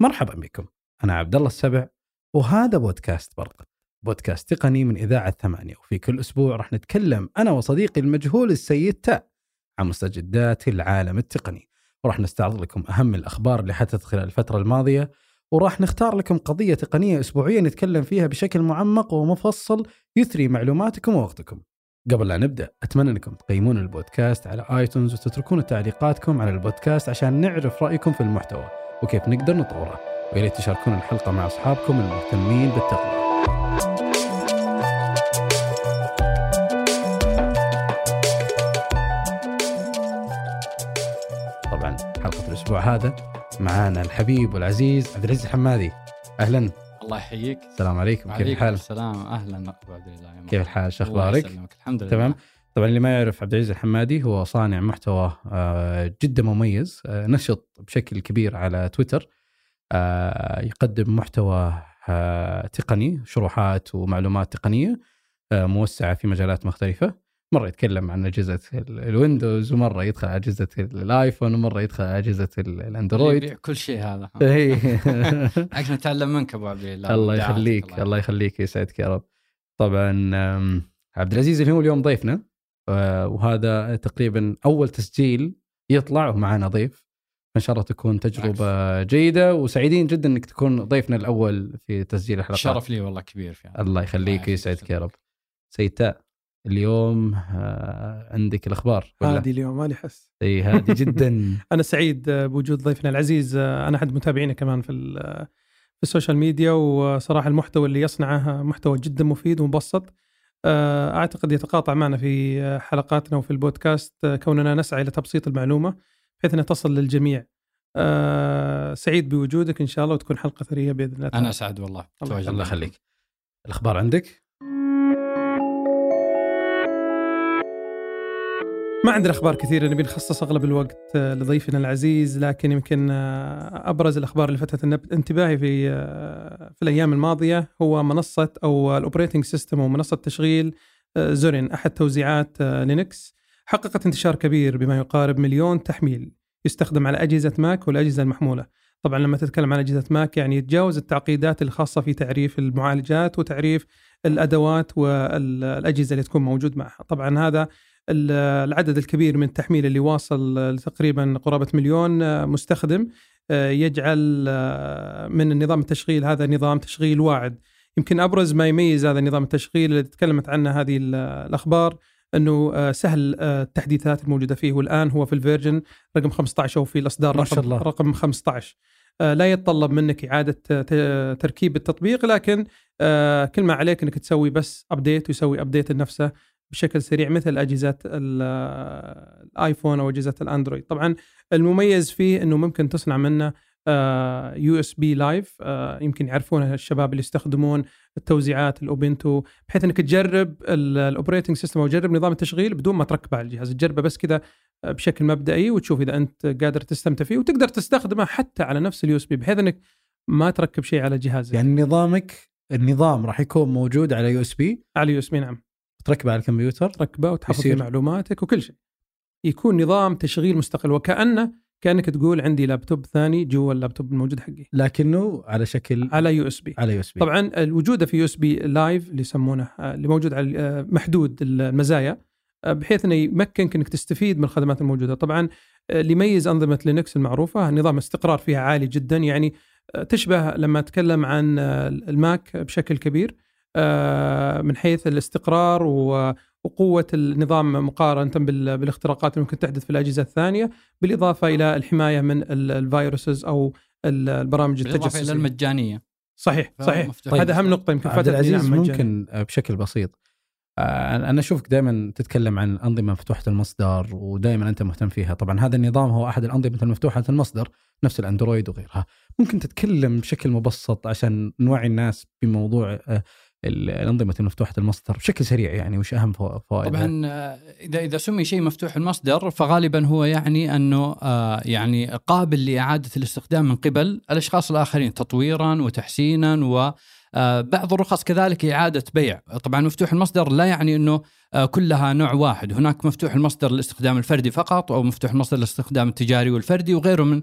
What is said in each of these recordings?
مرحبا بكم. أنا عبد الله السبع وهذا بودكاست برق بودكاست تقني من إذاعة ثمانيه وفي كل أسبوع راح نتكلم أنا وصديقي المجهول السيد تاء عن مستجدات العالم التقني. وراح نستعرض لكم أهم الأخبار اللي حدثت خلال الفترة الماضية وراح نختار لكم قضية تقنية أسبوعية نتكلم فيها بشكل معمق ومفصل يثري معلوماتكم ووقتكم. قبل لا نبدأ أتمنى أنكم تقيمون البودكاست على آيتونز وتتركون تعليقاتكم على البودكاست عشان نعرف رأيكم في المحتوى. وكيف نقدر نطوره. ويا ريت تشاركون الحلقة مع أصحابكم المهتمين بالتقنية. طبعا حلقة الأسبوع هذا معانا الحبيب والعزيز عبد العزيز الحمادي. أهلا. الله يحييك. السلام عليكم. كيف الحال؟ السلام. أهلا. أبو عبد الله كيف الحال؟ شو أخبارك؟ الحمد لله. تمام. طبعا اللي ما يعرف عبد العزيز الحمادي هو صانع محتوى آه، جدا مميز آه، نشط بشكل كبير على تويتر آه، يقدم محتوى تقني شروحات ومعلومات تقنية موسعة في مجالات مختلفة. مرة يتكلم عن أجهزة ال- الويندوز ومرة يدخل على أجهزة ال- الآيفون ومرة يدخل على أجهزة ال- الأندرويد. يبيع كل شيء هذا. إيه. عشان نتعلم منك أبو عبد الله. يخليك الله يخليك. يسعدك يا رب. طبعا عبد العزيز اللي هو اليوم ضيفنا. وهذا تقريبا أول تسجيل يطلع ومعنا ضيف. ان شاء الله تكون تجربة جيدة وسعيدين جدا إنك تكون ضيفنا الأول في تسجيل الحلقة. شرف لي والله كبير في هذا الله يخليك ويسعدك يا رب. سيد تاء اليوم آه، عندك الأخبار هادي اليوم مالك حس. إي هادي جدا. أنا سعيد آه، بوجود ضيفنا العزيز. آه، أنا أحد متابعينه كمان في آه، في ال social media وصراحة المحتوى اللي يصنعه محتوى جدا مفيد ومبسط. آه، أعتقد يتقاطع معنا في آه، حلقاتنا وفي البودكاست آه، كوننا نسعى إلى تبسيط المعلومة بحيث أنها تصل للجميع آه، سعيد بوجودك إن شاء الله وتكون حلقة ثرية بإذن الله أنا. اسعد والله الله. يخليك الأخبار عندك ما عندنا أخبار كثيرة نبي نخصص أغلب الوقت آه، لضيفنا العزيز لكن يمكن آه، أبرز الأخبار اللي النب- انتباهي في آه، في الأيام الماضية هو منصة أو ال operating system أو منصة تشغيل Zorin أحد توزيعات لينكس. حققت انتشار كبير بما يقارب مليون تحميل يستخدم على أجهزة ماك والأجهزة المحمولة. طبعا لما تتكلم عن أجهزة ماك يعني يتجاوز التعقيدات الخاصة في تعريف المعالجات وتعريف الأدوات والاجهزه اللي تكون موجود معها. طبعا هذا العدد الكبير من التحميل اللي واصل تقريبا قرابة مليون آه، مستخدم آه، يجعل آه، من النظام التشغيل هذا نظام تشغيل واعد يمكن أبرز ما يميز هذا نظام التشغيل اللي تكلمت عنه هذه ال- الأخبار أنه آه، سهل التحديثات الموجودة فيه والآن هو في ال version رقم 15 أو في الإصدار ما شاء رقم, الله. رقم 15 آه، لا يتطلب منك إعادة ت- تركيب التطبيق لكن كل ما عليك أنك تسوي بس update ويسوي update لنفسه بشكل سريع مثل أجهزة ال- الآيفون أو أجهزة الأندرويد. طبعا المميز فيه إنه ممكن تصنع منه USB live يمكن يعرفونها الشباب اللي يستخدمون التوزيعات ال Ubuntu بحيث إنك تجرب ال operating system أو تجرب نظام التشغيل بدون ما تركبه على الجهاز. تجربه بس كذا آه، بشكل مبدئي وتشوف إذا أنت قادر تستمتع فيه وتقدر تستخدمه حتى على نفس ال USB بحيث إنك ما تركب شيء على جهازك. يعني يعني نظامك النظام راح يكون موجود على يو إس بي؟ على يو إس بي نعم. تركبه على الكمبيوتر تركبه وتحفظ فيه معلوماتك وكل شيء. يكون نظام تشغيل مستقل وكأنه كأنك تقول عندي لابتوب ثاني جوا اللابتوب الموجود حقي. لكنه على شكل على يو اس بي على يو اس بي طبعا الوجوده في USB live اللي يسمونه آه، اللي موجود على آه، محدود المزايا آه، بحيث إنه يمكنك إنك تستفيد من الخدمات الموجودة. طبعا اللي يميز أنظمة لينكس المعروفة نظام الاستقرار فيها عالي جدا يعني تشبه لما أتكلم عن ال Mac بشكل كبير. من حيث الاستقرار و- وقوة النظام مقارنة بال- بالاختراقات اللي ممكن تحدث في الأجهزة الثانية بالإضافة إلى الحماية من ال- الفيروسز أو ال- البرامج بالإضافة إلى التجسسية المجانية صحيح صحيح. طيب. هذا أهم نقطة يمكن عبد فاتتني العزيز نعم،. ممكن آه، بشكل بسيط آه، أنا أشوفك دائما تتكلم عن أنظمة مفتوحة المصدر ودائما أنت مهتم فيها طبعا هذا النظام هو أحد الأنظمة المفتوحة المصدر نفس الأندرويد وغيرها ممكن تتكلم بشكل مبسط عشان نوعي الناس بموضوع آه، الأنظمة المفتوحه المصدر بشكل سريع يعني وش أهم فو- فوائدها طبعا آه، اذا إذا سمي شيء مفتوح المصدر فغالبا هو يعني أنه آه، يعني قابل لإعادة الاستخدام من قبل الأشخاص الآخرين تطويرا وتحسينا و آه، بعض الرخص كذلك إعادة بيع. طبعا مفتوح المصدر لا يعني آه، كلها نوع واحد. هناك مفتوح المصدر للاستخدام الفردي فقط أو مفتوح المصدر للاستخدام التجاري والفردي وغيره من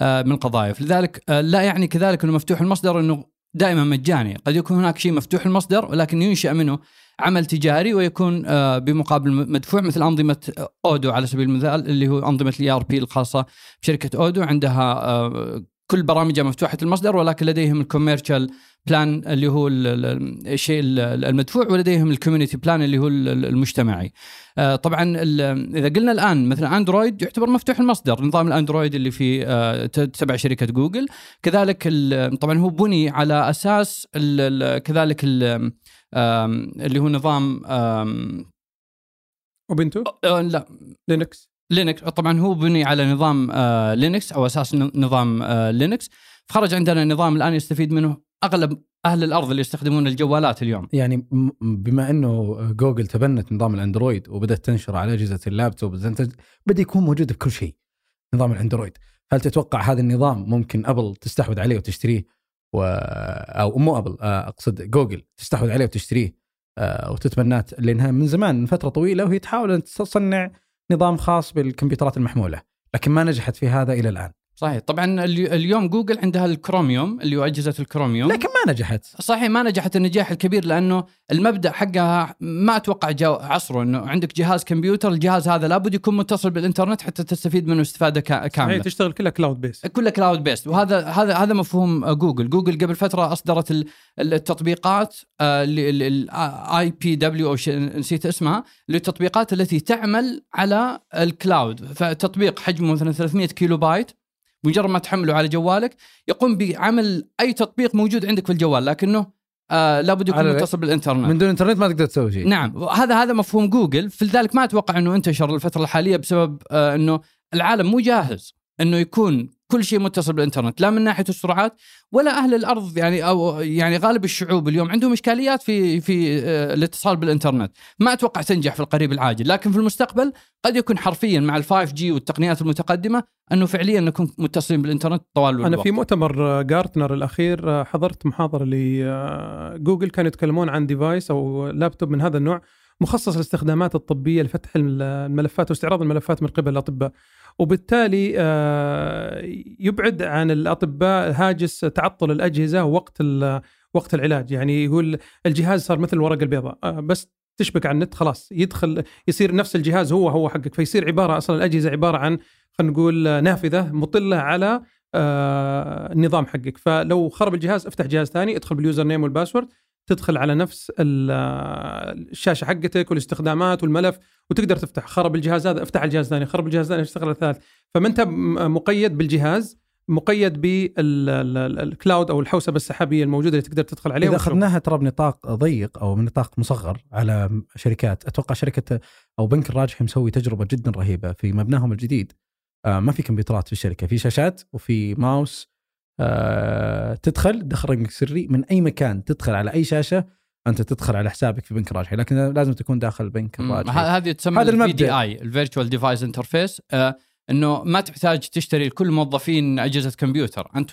من القضايا لذلك لا يعني كذلك أنه مفتوح المصدر أنه دائما مجاني قد يكون هناك شيء مفتوح المصدر ولكن ينشأ منه عمل تجاري ويكون بمقابل مدفوع مثل أنظمة Odoo على سبيل المثال اللي هو أنظمة ال ERP الخاصة بشركة Odoo. عندها كل برامجها مفتوحه المصدر ولكن لديهم ال commercial plan اللي هو الشيء المدفوع ولديهم ال community plan اللي هو المجتمعي. آه، طبعا إذا قلنا الآن مثلا اندرويد يعتبر مفتوح المصدر نظام الاندرويد اللي في آه، تبع شركة جوجل كذلك طبعا هو بني على أساس كذلك اللي هو نظام Ubuntu؟ آه، لا لينكس لينكس. طبعا هو بني على نظام لينكس أو أساس نظام لينكس. فخرج عندنا نظام الآن يستفيد منه أغلب أهل الأرض اللي يستخدمون الجوالات اليوم. يعني بما إنه جوجل تبنت نظام الأندرويد وبدأت تنشره على أجهزة اللابتوب بدأ يكون موجود بكل شيء نظام الأندرويد. هل تتوقع هذا النظام ممكن أبل تستحوذ عليه وتشتريه؟ و... أو مو أبل آه، أقصد جوجل تستحوذ عليه وتشتريه آه، وتتبناه لأنها من زمان من فترة طويلة وهي تحاول أن تصنع نظام خاص بالكمبيوترات المحمولة لكن ما نجحت في هذا إلى الآن. صحيح. طبعا اليوم جوجل عندها الكروميوم اللي هو أجهزة الكروميوم. لكن ما نجحت. صحيح ما نجحت النجاح الكبير لأنه المبدأ حقها ما أتوقع جاء عصره إنه عندك جهاز كمبيوتر الجهاز هذا لابد يكون متصل بالإنترنت حتى تستفيد منه استفادة كاملة. صحيح تشتغل كلها كلاود بيست كلها كلاود بيست وهذا هذا هذا مفهوم جوجل. جوجل قبل فترة أصدرت التطبيقات ال APW أو نسيت اسمها اللي التطبيقات التي تعمل على ال cloud فتطبيق حجمه مثلا 300 كيلو بايت مجرد ما تحمله على جوالك يقوم بعمل أي تطبيق موجود عندك في الجوال لكنه آه لابد يكون متصل بالإنترنت. من دون إنترنت ما تقدر تسوي شيء. نعم. هذا هذا مفهوم جوجل. فلذلك ما أتوقع إنه انتشر الفترة الحالية بسبب آه إنه العالم مو جاهز إنه يكون كل شيء متصل بالإنترنت لا من ناحية السرعات ولا أهل الأرض يعني أو يعني غالب الشعوب اليوم عندهم إشكاليات في في آه، الاتصال بالإنترنت. ما أتوقع تنجح في القريب العاجل لكن في المستقبل قد يكون حرفيا مع ال5 G والتقنيات المتقدمة أنه فعليا نكون متصلين بالإنترنت طوال الوقت. أنا في مؤتمر جارتنر الأخير آه، حضرت محاضرة لجوجل كانوا يتكلمون عن device أو لابتوب من هذا النوع مخصص للاستخدامات الطبية لفتح الملفات واستعراض الملفات من قبل الأطباء. وبالتالي آه، يبعد عن الأطباء هاجس تعطل الأجهزة وقت وقت العلاج. يعني يقول الجهاز صار مثل الورقه البيضاء. آه، بس تشبك على النت خلاص يدخل يصير نفس الجهاز هو هو حقك. فيصير عبارة أصلا الأجهزة عبارة عن خلينا نقول نافذة مطلة على آه، النظام حقك. فلو خرب الجهاز افتح جهاز ثاني ادخل بال user name وال password تدخل على نفس الشاشة حقتك والاستخدامات والملف وتقدر تفتح. خرب الجهاز هذا افتح الجهاز الثاني خرب الجهاز الثاني اشتغل الثالث. فما انت مقيد بالجهاز مقيد بالكلاود أو الحوسبة السحابية الموجودة اللي تقدر تدخل عليها إذا أخذناها ترى بنطاق ضيق أو بنطاق مصغر على شركات. أتوقع شركة أو بنك الراجحي مسوي تجربة جدا رهيبة في مبناهم الجديد. آه، ما في كمبيوترات في الشركة. في شاشات وفي ماوس آه، تدخل دخل رقمك سري من أي مكان تدخل على أي شاشة أنت تدخل على حسابك في بنك راجحي لكن لازم تكون داخل بنك راجحي هذه تسمى هذا الفي دي اي الفيرتشوال ديفايس انترفيس إنه ما تحتاج تشتري لكل موظفين أجهزة كمبيوتر. أنت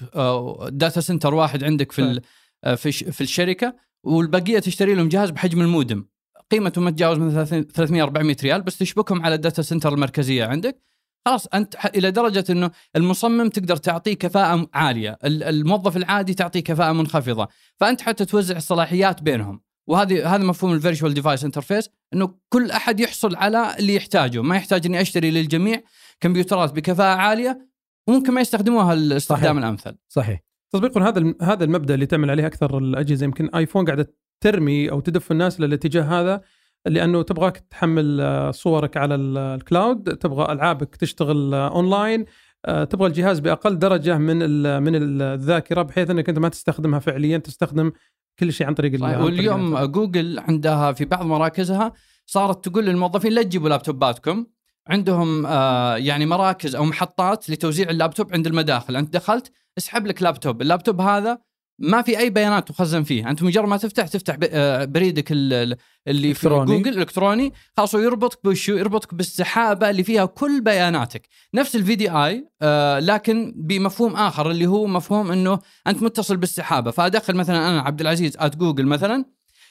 data center واحد عندك في آه، في في الشركة والبقية تشتري لهم جهاز بحجم المودم. قيمته ما تتجاوز من 300 400 ريال بس تشبكهم على ال data center المركزية عندك. خلاص أنت إلى درجة إنه المصمم تقدر تعطيه كفاءة عالية، الموظف العادي تعطيه كفاءة منخفضة، فأنت حتى توزع الصلاحيات بينهم، وهذه هذا مفهوم ال virtual device interface إنه كل أحد يحصل على اللي يحتاجه، ما يحتاج إني أشتري للجميع كمبيوترات بكفاءة عالية وممكن ما يستخدموها الاستخدام صحيح. الأمثل. صحيح. تطبيق هذا هذا المبدأ اللي تعمل عليه أكثر الأجهزة يمكن ايفون قاعدة ترمي أو تدف الناس للاتجاه هذا لأنه تبغاك تحمل آه، صورك على ال cloud تبغى ألعابك تشتغل أونلاين آه، تبغى الجهاز بأقل درجة من من الذاكرة بحيث إنك أنت ما تستخدمها فعليا تستخدم كل شيء عن طريق صحيح. واليوم عن جوجل عندها في بعض مراكزها صارت تقول للموظفين لا تجيبوا لابتوباتكم. عندهم آه يعني مراكز أو محطات لتوزيع اللابتوب عند المداخل. أنت دخلت اسحب لك laptop. ال laptop هذا ما في أي بيانات تخزن فيه. أنت مجرد ما تفتح تفتح آه، بريدك ال- ال- اللي في. جوجل الالكتروني خلاص يربطك بشو يربطك بالسحابة اللي فيها كل بياناتك. نفس ال VDI آه لكن بمفهوم آخر اللي هو مفهوم إنه أنت متصل بالسحابة. فأدخل مثلا أنا عبد العزيز at جوجل مثلا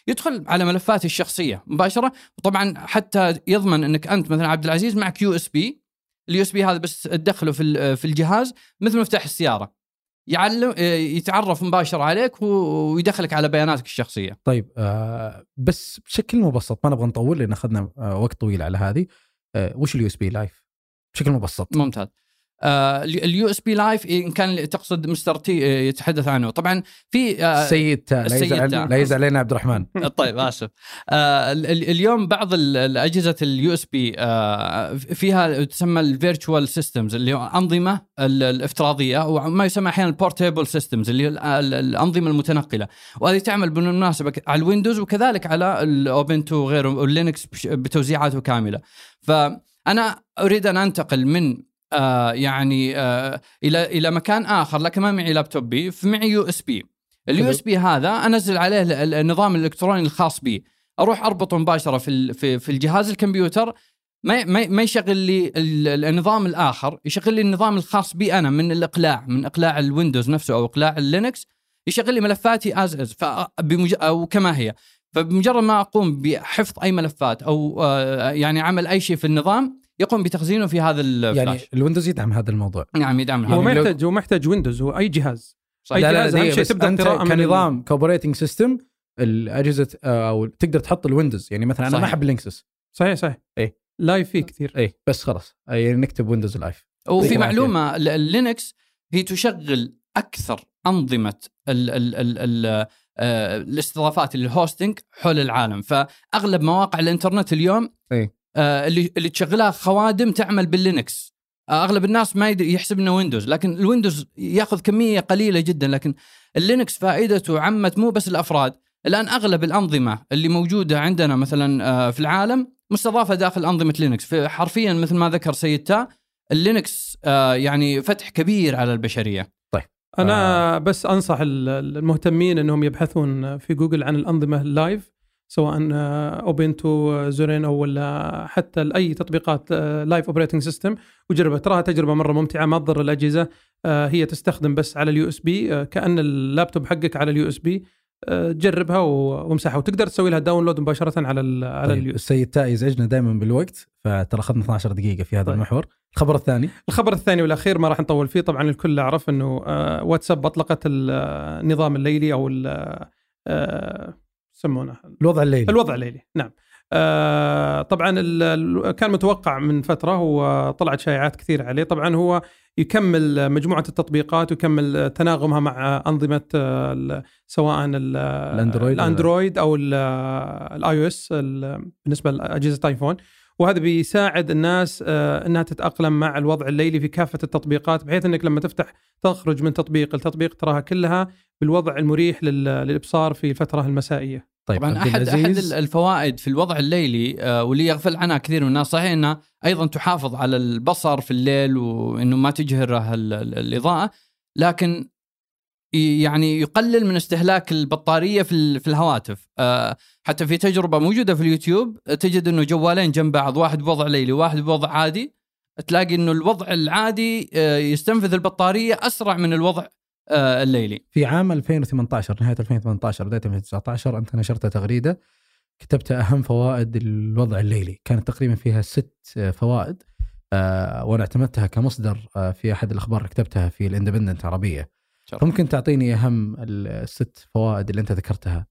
يدخل على ملفاتي الشخصية مباشرة. وطبعا حتى يضمن إنك أنت مثلا عبد العزيز معك USB ال USB هذا بس تدخله في في الجهاز مثل مفتاح السيارة. يعلم يتعرف مباشره عليك ويدخلك على بياناتك الشخصية. طيب آه بس بشكل مبسط ما نبغى نطول لأن أخذنا آه وقت طويل على هذه. آه وش ال USB live بشكل مبسط. ممتاز. ال USB live إن كان تقصد Mister T آه، يتحدث عنه. طبعا في آه، السيد تاء لا يزعل علينا عبد الرحمن. طيب آسف. آه ال- ال- اليوم بعض ال- الاجهزه ال USB فيها تسمى ال virtual systems اللي هو أنظمة ال- الافتراضية أو ما يسمى أحيانا ال portable systems اللي هي ال- ال- الأنظمة المتنقلة. وهذه تعمل بالمناسبة على الويندوز وكذلك على الاوبنتو وغيره واللينكس بتوزيعاته كاملة. فأنا أريد أن أنتقل من آه يعني آه إلى إلى مكان آخر لكن ما معي لابتوبي فمعي USB. ال USB هذا أنزل عليه ال- ال- النظام الإلكتروني الخاص بي. أروح أربطه مباشرة في ال- في, في الجهاز الكمبيوتر ما ما ما يشغل لي ال- النظام الآخر يشغل لي النظام الخاص بي أنا من الإقلاع من إقلاع الويندوز نفسه أو إقلاع اللينكس يشغل لي ملفاتي از از فبمج... أو كما هي. فبمجرد ما أقوم بحفظ أي ملفات أو آه، يعني عمل أي شيء في النظام يقوم بتخزينه في هذا الفلاش يعني الويندوز يدعم هذا الموضوع. نعم يدعم هو ما يحتاج هو ما يحتاج ويندوز هو أي جهاز. صحيح. أي لا لا جهاز أهم دقيقة شيء من ال- كنظام كوبريتنج سيستم الأجهزة آه، أو تقدر تحط الويندوز. يعني مثلا أنا ما صحيح. أحب لينكسس صحيح صحيح. إيه. لايف فيه كثير. اي بس خلاص. يعني نكتب ويندوز لايف وفي يعطيك معلومة اللينكس هي تشغل أكثر أنظمة ال ال ال ال آه، الاستضافات ال hosting حول العالم. فأغلب مواقع الإنترنت اليوم إيه. آه، اللي اللي تشغلها خوادم تعمل باللينكس. آه، أغلب الناس ما يدري يحسب إنه ويندوز لكن الويندوز ياخذ كمية قليلة جدا لكن اللينكس فائدته عمت مو بس الأفراد. الآن أغلب الأنظمة اللي موجودة عندنا مثلا آه، في العالم مستضافة داخل أنظمة لينكس. حرفيا مثل ما ذكر سيد تا اللينكس يعني فتح كبير على البشرية. أنا بس أنصح ال- المهتمين إنهم يبحثون في جوجل عن الأنظمة ال live سواء اوبنتو زورين أو ولا حتى أي تطبيقات live operating system وجربها تراها تجربة مرة ممتعة ما تضر الأجهزة آه، هي تستخدم بس على ال USB كأن اللابتوب حقك على ال USB. جربها وامسحها وتقدر تسوي لها download مباشرة على ال على طيب اليو السيد تاء يزعجنا دائما بالوقت؟ فترى أخذنا 12 دقيقة في هذا طيب. المحور. الخبر الثاني؟ الخبر الثاني والأخير ما راح نطول فيه. طبعا الكل يعرف إنه آه، واتساب أطلقت ال- آه، النظام الليلي أو ال- آه، يسمونه. الوضع الليلي. الوضع الليلي نعم. آه، طبعا كان متوقع من فترة وطلعت شائعات كثير عليه. طبعا هو يكمل مجموعة التطبيقات ويكمل تناغمها مع أنظمة آه، ال- سواء ال- الأندرويد الأندرويد أو ال iOS بالنسبة لأجهزة آيفون. وهذا بيساعد الناس آه، إنها تتأقلم مع الوضع الليلي في كافة التطبيقات بحيث إنك لما تفتح تخرج من تطبيق لتطبيق تراها كلها بالوضع المريح لل- للإبصار في الفترة المسائية. طيب طبعا احد أحد الفوائد في الوضع الليلي آه، واللي يغفل عنها كثير من الناس صحيح انها أيضا تحافظ على البصر في الليل وإنه ما تجهره ال- ال- الإضاءة لكن يعني يقلل من استهلاك البطارية في في الهواتف. آه، حتى في تجربة موجودة في اليوتيوب تجد إنه جوالين جنب بعض واحد بوضع ليلي وواحد بوضع عادي. تلاقي إنه الوضع العادي آه، يستنفذ البطارية أسرع من الوضع الليلي. في عام 2018 نهاية 2018 بداية 2019 أنت نشرت تغريدة كتبت أهم فوائد الوضع الليلي. كانت تقريبا فيها ست آه، فوائد آه، وأنا اعتمدتها كمصدر آه، في أحد الأخبار اللي كتبتها في الإندبندنت عربية. شرف. فممكن تعطيني أهم الست فوائد اللي أنت ذكرتها؟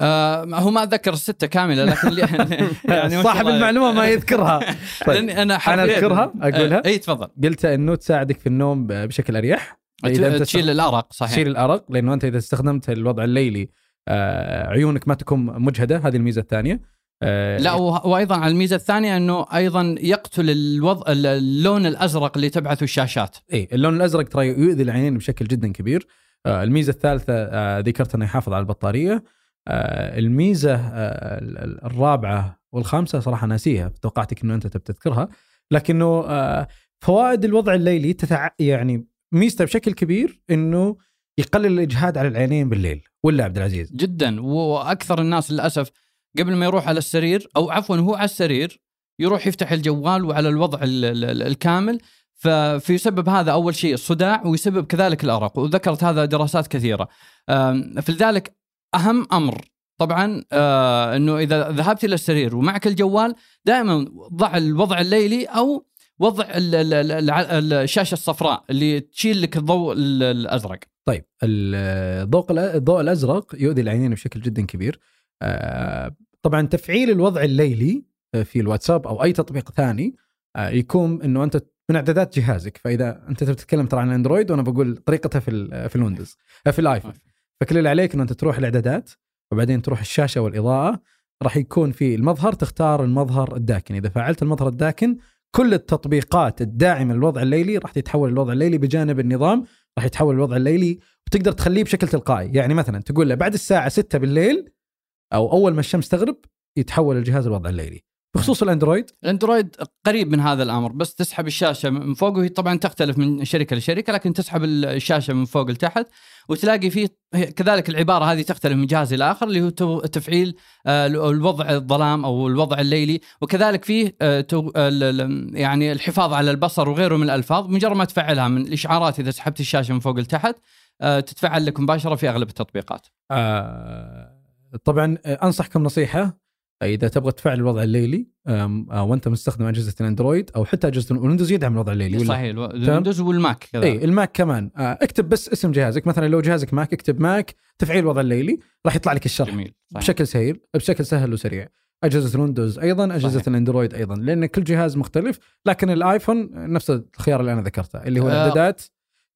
آه هو ما أتذكر الستة كاملة لكن يعني صاحب. المعلومة ما يذكرها. طيب لاني أنا أنا أذكرها أقولها. آه، اي تفضل. قلت انه تساعدك في النوم بشكل أريح. إذا أنت تشيل الأرق صحيح. تشيل الأرق لأنه أنت إذا استخدمت الوضع الليلي آه، عيونك ما تكون مجهدة هذه الميزة الثانية. آه، لا وأيضا على الميزة الثانية أنه أيضا يقتل الوضع اللون الأزرق اللي تبعثه الشاشات. اي اللون الأزرق ترى يؤذي العينين بشكل جدا كبير. آه، الميزة الثالثة ذكرت أنه يحافظ على البطارية. الميزة ال- ال- الرابعة والخامسة صراحة ناسيها توقعتك إنه أنت تبي تذكرها. لكنه فوائد الوضع الليلي تتع... يعني ميزته بشكل كبير إنه يقلل الإجهاد على العينين بالليل. ولا عبد العزيز؟ جدا. وأكثر الناس للأسف قبل ما يروح على السرير أو عفوا هو على السرير يروح يفتح الجوال وعلى الوضع ال- ال- الكامل فيسبب هذا أول شيء الصداع ويسبب كذلك الأرق. وذكرت هذا دراسات كثيرة. فلذلك أهم أمر طبعا آه إنه إذا ذهبت إلى السرير ومعك الجوال دائما ضع الوضع الليلي أو وضع الشاشة الصفراء اللي تشيل لك الضوء ال- الأزرق. طيب الضوء الضوء الأزرق يؤذي العينين بشكل جدا كبير. آه، طبعا تفعيل الوضع الليلي آه، في الواتساب أو أي تطبيق ثاني آه، يكون إنه أنت من إعدادات جهازك. فإذا أنت تبي تتكلم ترى عن اندرويد وأنا بقول طريقتها في في الويندوز في الآيفون. فكل اللي عليك إنه أنت تروح الإعدادات وبعدين تروح الشاشة والإضاءة. راح يكون في المظهر تختار المظهر الداكن. إذا فعلت المظهر الداكن كل التطبيقات الداعمة للوضع الليلي راح تتحول للوضع الليلي بجانب النظام راح يتحول للوضع الليلي وتقدر تخليه بشكل تلقائي. يعني مثلا تقول له بعد الساعة 6 بالليل أو أول ما الشمس تغرب يتحول الجهاز الوضع الليلي. بخصوص الأندرويد. الأندرويد قريب من هذا الأمر بس تسحب الشاشة من فوق وهي طبعا تختلف من شركة لشركة لكن تسحب الشاشة من فوق لتحت. وتلاقي فيه كذلك العبارة هذه تختلف من جهاز إلى آخر اللي هو تفعيل آه، الوضع الظلام أو الوضع الليلي وكذلك فيه آه، يعني الحفاظ على البصر وغيره من الألفاظ مجرد ما تفعلها من الإشعارات إذا سحبت الشاشة من فوق لتحت آه، تتفعل لك مباشرة في أغلب التطبيقات. آه طبعا أنصحكم نصيحة إذا تبغى تفعل الوضع الليلي آه وأنت مستخدم أجهزة الأندرويد أو حتى أجهزة الويندوز يدعم الوضع الليلي؟ صحيح الو- الويندوز والماك كذلك. اي الماك كمان آه اكتب بس اسم جهازك مثلا لو جهازك ماك اكتب ماك تفعيل الوضع الليلي راح يطلع لك الشرح جميل صحيح. بشكل سهل بشكل سهل وسريع أجهزة الويندوز أيضا أجهزة صحيح. الأندرويد أيضا لأن كل جهاز مختلف لكن الآيفون نفس الخيار اللي أنا ذكرته اللي هو آه. الإعدادات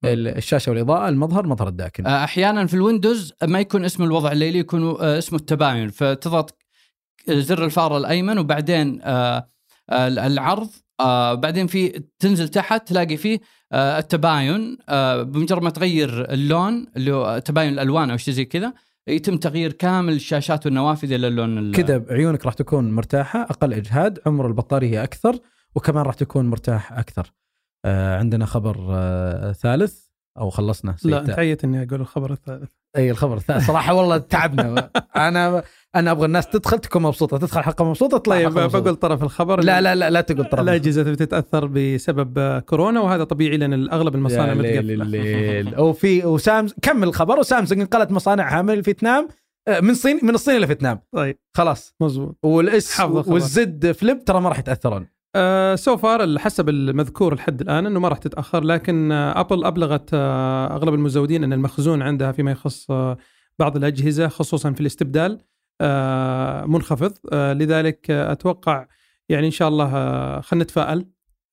ال- الشاشة والإضاءة المظهر مظهر الداكن آه، أحيانا في الويندوز ما يكون اسم الوضع الليلي يكون آه، اسمه التباين فتضغط زر الفار الأيمن وبعدين آه، آه، العرض آه، بعدين في تنزل تحت تلاقي فيه التباين بمجرد ما تغير اللون اللي هو تباين الألوان أو شيء زي كذا يتم تغيير كامل الشاشات والنوافذ إلى اللون ال- كذا عيونك راح تكون مرتاحة أقل إجهاد عمر البطارية أكثر وكمان راح تكون مرتاح أكثر. آه عندنا خبر آه ثالث أو خلصنا لا سيد تعبت اني أقول الخبر الثالث. إي الخبر الثالث. صراحة والله تعبنا. أنا أنا أبغى الناس تدخل تكون مبسوطة تدخل حلقة مبسوطة تطلع طيب. بقول طرف الخبر. لا لا لا لا تقول طرف الاجهزه بتتاثر بسبب آه، كورونا وهذا طبيعي لأن اغلب المصانع متقفلة. وفي وسامس كمل الخبر؟ وسامسونج انقلت مصانعها من الفيتنام آه، من الصين من الصين إلى فيتنام. طيب. خلاص. مزبوط وال S. وال Z Flip ترى ما راح يتأثرون. آه so far حسب المذكور لحد الآن إنه ما راح تتأخر لكن آه ابل أبلغت آه أغلب المزودين إن المخزون عندها فيما يخص آه بعض الأجهزة خصوصا في الاستبدال. آه منخفض. آه لذلك آه أتوقع يعني إن شاء الله آه خلينا نتفائل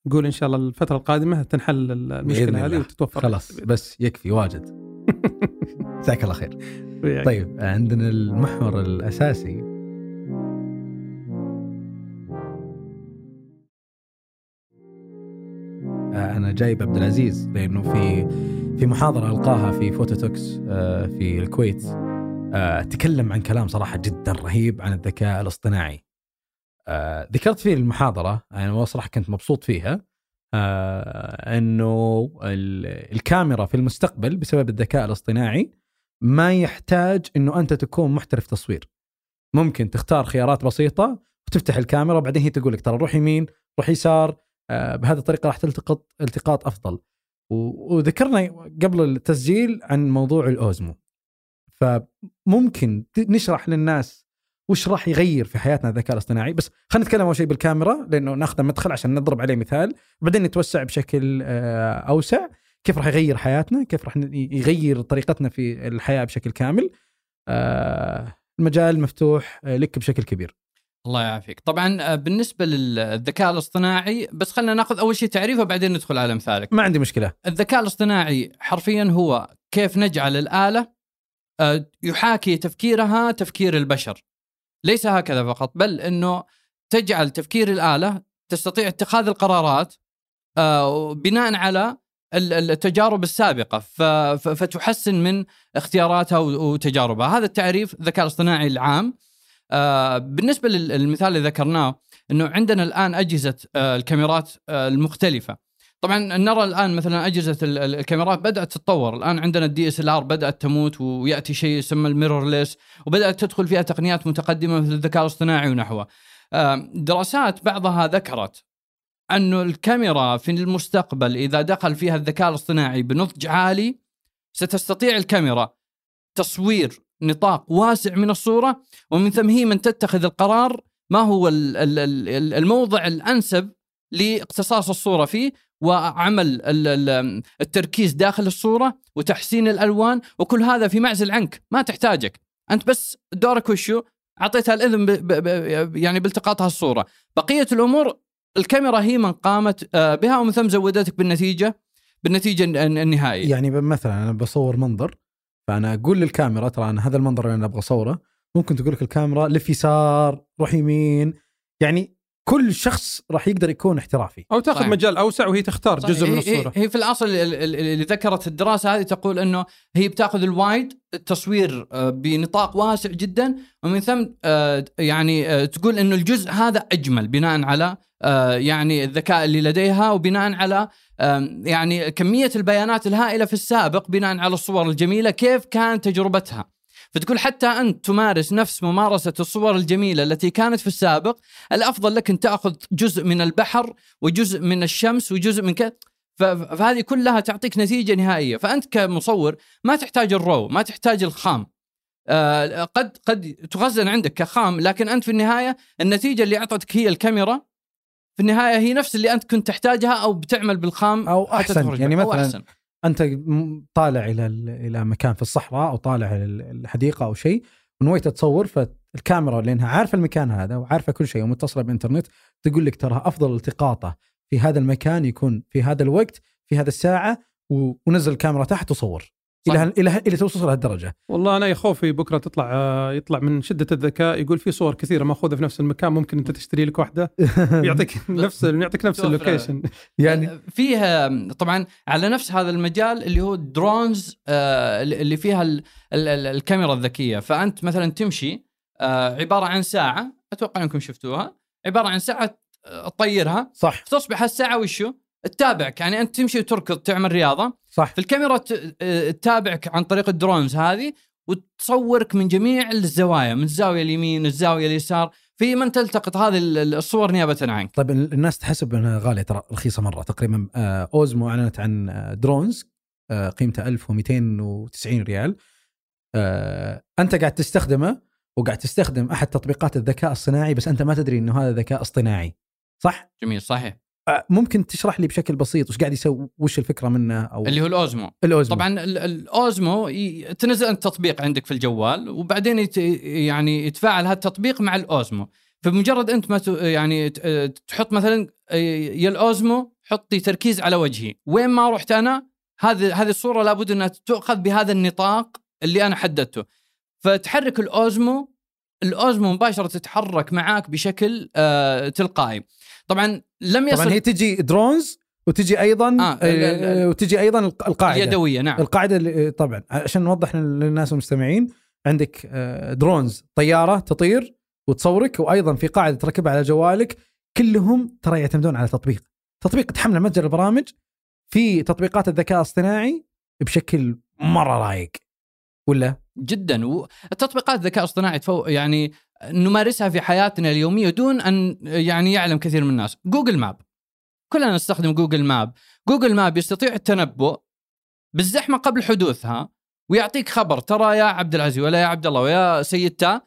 نقول إن شاء الله الفترة القادمة تنحل المشكلة هذه. وتتوفر. خلاص بس يكفي واجد. جزاك الله خير. طيب طيب عندنا المحور الأساسي. آه، أنا جايب عبد العزيز لأنه في في محاضرة ألقاها في فوتوتوكس آه، في الكويت. آه، تكلم عن كلام صراحة جدا رهيب عن الذكاء الاصطناعي. آه، ذكرت في المحاضرة أنا صراحة كنت مبسوط فيها. آه، أنه ال- الكاميرا في المستقبل بسبب الذكاء الاصطناعي ما يحتاج إنه أنت تكون محترف تصوير. ممكن تختار خيارات بسيطة وتفتح الكاميرا وبعدين هي تقول لك ترى روح يمين روح يسار آه، بهذه الطريقة راح تلتقط التقاط أفضل. وذكرنا قبل التسجيل عن موضوع الأوزمو. فممكن ت- نشرح للناس وش راح يغير في حياتنا الذكاء الاصطناعي. بس خلينا نتكلم أول شيء بالكاميرا لأنه ناخذ مدخل عشان نضرب عليه مثال. بعدين نتوسع بشكل آه، أوسع. كيف راح يغير حياتنا؟ كيف راح يغير طريقتنا في الحياة بشكل كامل؟ آه، المجال مفتوح آه، لك بشكل كبير. الله يعافيك. طبعا بالنسبة للذكاء الاصطناعي بس خلينا ناخذ أول شيء تعريفه وبعدين ندخل على مثالك. ما عندي مشكلة. الذكاء الاصطناعي حرفيا هو كيف نجعل الآلة آه، يحاكي تفكيرها تفكير البشر. ليس هكذا فقط بل إنه تجعل تفكير الآلة تستطيع اتخاذ القرارات آه، بناء على ال- ال- التجارب السابقة فتحسن من اختياراتها وتجاربها. هذا التعريف الذكاء الاصطناعي العام. آه، بالنسبة للمثال اللي ذكرناه إنه عندنا الآن أجهزة آه، الكاميرات آه، المختلفة. طبعا نرى الآن مثلا أجهزة ال- ال- الكاميرات بدأت تتطور. الآن عندنا ال DSLR بدأت تموت ويأتي شيء يسمى ال mirrorless وبدأت تدخل فيها تقنيات متقدمة مثل الذكاء الاصطناعي ونحوه. دراسات بعضها ذكرت انه الكاميرا في المستقبل إذا دخل فيها الذكاء الاصطناعي بنضج عالي ستستطيع الكاميرا تصوير نطاق واسع من الصورة ومن ثم هي من تتخذ القرار ما هو ال- ال- ال- الموضع الأنسب لاقتصاص الصورة فيه وعمل ال- ال- التركيز داخل الصورة وتحسين الألوان وكل هذا في معزل عنك ما تحتاجك. أنت بس دورك وشو اعطيتها الإذن ب ب ب يعني بالتقاطها الصورة بقية الأمور الكاميرا هي من قامت آه، بها ومن ثم زودتك بالنتيجة بالنتيجة الن- النهائية. يعني مثلا أنا بصور منظر فأنا أقول للكاميرا ترى أنا هذا المنظر اللي أنا أبغى أصوره ممكن تقول لك الكاميرا لف يسار روح يمين. يعني كل شخص راح يقدر يكون احترافي أو تأخذ صحيح. مجال أوسع وهي تختار صحيح. جزء من الصورة هي, هي في الأصل ال- ال- اللي ذكرت الدراسة هذه تقول إنه هي بتأخذ الوايد التصوير آه، بنطاق واسع جدا ومن ثم آه، يعني آه، تقول إنه الجزء هذا أجمل بناء على يعني الذكاء اللي لديها وبناء على يعني كمية البيانات الهائلة في السابق بناء على الصور الجميلة كيف كانت تجربتها فتقول حتى أنت تمارس نفس ممارسة الصور الجميلة التي كانت في السابق الأفضل لك أن تأخذ جزء من البحر وجزء من الشمس وجزء من كذا فهذه كلها تعطيك نتيجة نهائية فأنت كمصور ما تحتاج الرو ما تحتاج الخام آه، قد قد تخزن عندك كخام لكن أنت في النهاية النتيجة اللي أعطتك هي الكاميرا في النهاية هي نفس اللي أنت كنت تحتاجها أو بتعمل بالخام أو أحسن. يعني بها. أو مثلاً أحسن. أنت طالع إلى ال- إلى مكان في الصحراء أو طالع الحديقة أو شيء ونويت تصور فالكاميرا لأنها عارفة المكان هذا وعارفة كل شيء ومتصلة بانترنت تقول لك ترى أفضل التقاطه في هذا المكان يكون في هذا الوقت في هذه الساعة ونزل الكاميرا تحت وصور. إلى إلى إلى توصل لهالدرجة. والله أنا خوفي بكرة تطلع آه، يطلع من شدة الذكاء يقول في صور كثيرة مأخوذة في نفس المكان ممكن أنت تشتري لك واحدة. يعطيك نفس يعطيك نفس. ال location. يعني فيها طبعا على نفس هذا المجال اللي هو drones آه، اللي فيها ال- ال- ال- الكاميرا الذكية. فأنت مثلا تمشي آه، عبارة عن ساعة أتوقع أنكم شفتوها عبارة عن ساعة آه، تطيرها. صح. تصبح هالساعة وشو؟ تتابعك. يعني أنت تمشي وتركض تعمل رياضة. صح. في الكاميرا ت- آه، تتابعك عن طريق ال drones هذه وتصورك من جميع الزوايا من الزاوية اليمين الزاوية اليسار. في من تلتقط هذه ال- الصور نيابة عنك. طيب ال- الناس تحسب إنها غالية ترى رخيصة مرة. تقريبا آه، أوزمو أعلنت عن آه، درونز قيمته 1290 ريال. أنت قاعد تستخدمه وقاعد تستخدم أحد تطبيقات الذكاء الصناعي بس أنت ما تدري إنه هذا ذكاء اصطناعي. صح؟ جميل صحيح. ممكن تشرح لي بشكل بسيط وش قاعد يسوي وش الفكرة منه أو اللي هو الأوزمو. الأوزمو. طبعا ال- الأوزمو تنزل انت تطبيق عندك في الجوال وبعدين يت يعني يتفاعل هذا التطبيق مع الأوزمو. فبمجرد أنت ما ت- يعني تحط مثلا يا الأوزمو حطي تركيز على وجهي. وين ما رحت أنا هذه هذه الصورة لابد أنها تؤخذ بهذا النطاق اللي أنا حددته. فتحرك الأوزمو الأوزمو مباشرة تتحرك معاك بشكل آه تلقائي. طبعا لم يصل طبعا هي تجي درونز وتجي أيضا آه، ال- آه وتجي أيضا الق- القاعدة. اليدوية نعم. القاعدة اللي طبعا عشان نوضح للناس المستمعين عندك آه، drones طيارة تطير وتصورك وأيضا في قاعدة تركبها على جوالك. كلهم ترى يعتمدون على تطبيق. تطبيق تحمله متجر البرامج في تطبيقات الذكاء الاصطناعي بشكل مرة رايق ولا؟ جدا. والتطبيقات الذكاء الاصطناعي تفو يعني نمارسها في حياتنا اليومية دون أن يعني يعلم كثير من الناس. Google Map. كلنا نستخدم Google Map. Google Map يستطيع التنبؤ بالزحمة قبل حدوثها ويعطيك خبر. ترى يا عبد العزيز ولا يا عبد الله ويا سيدتا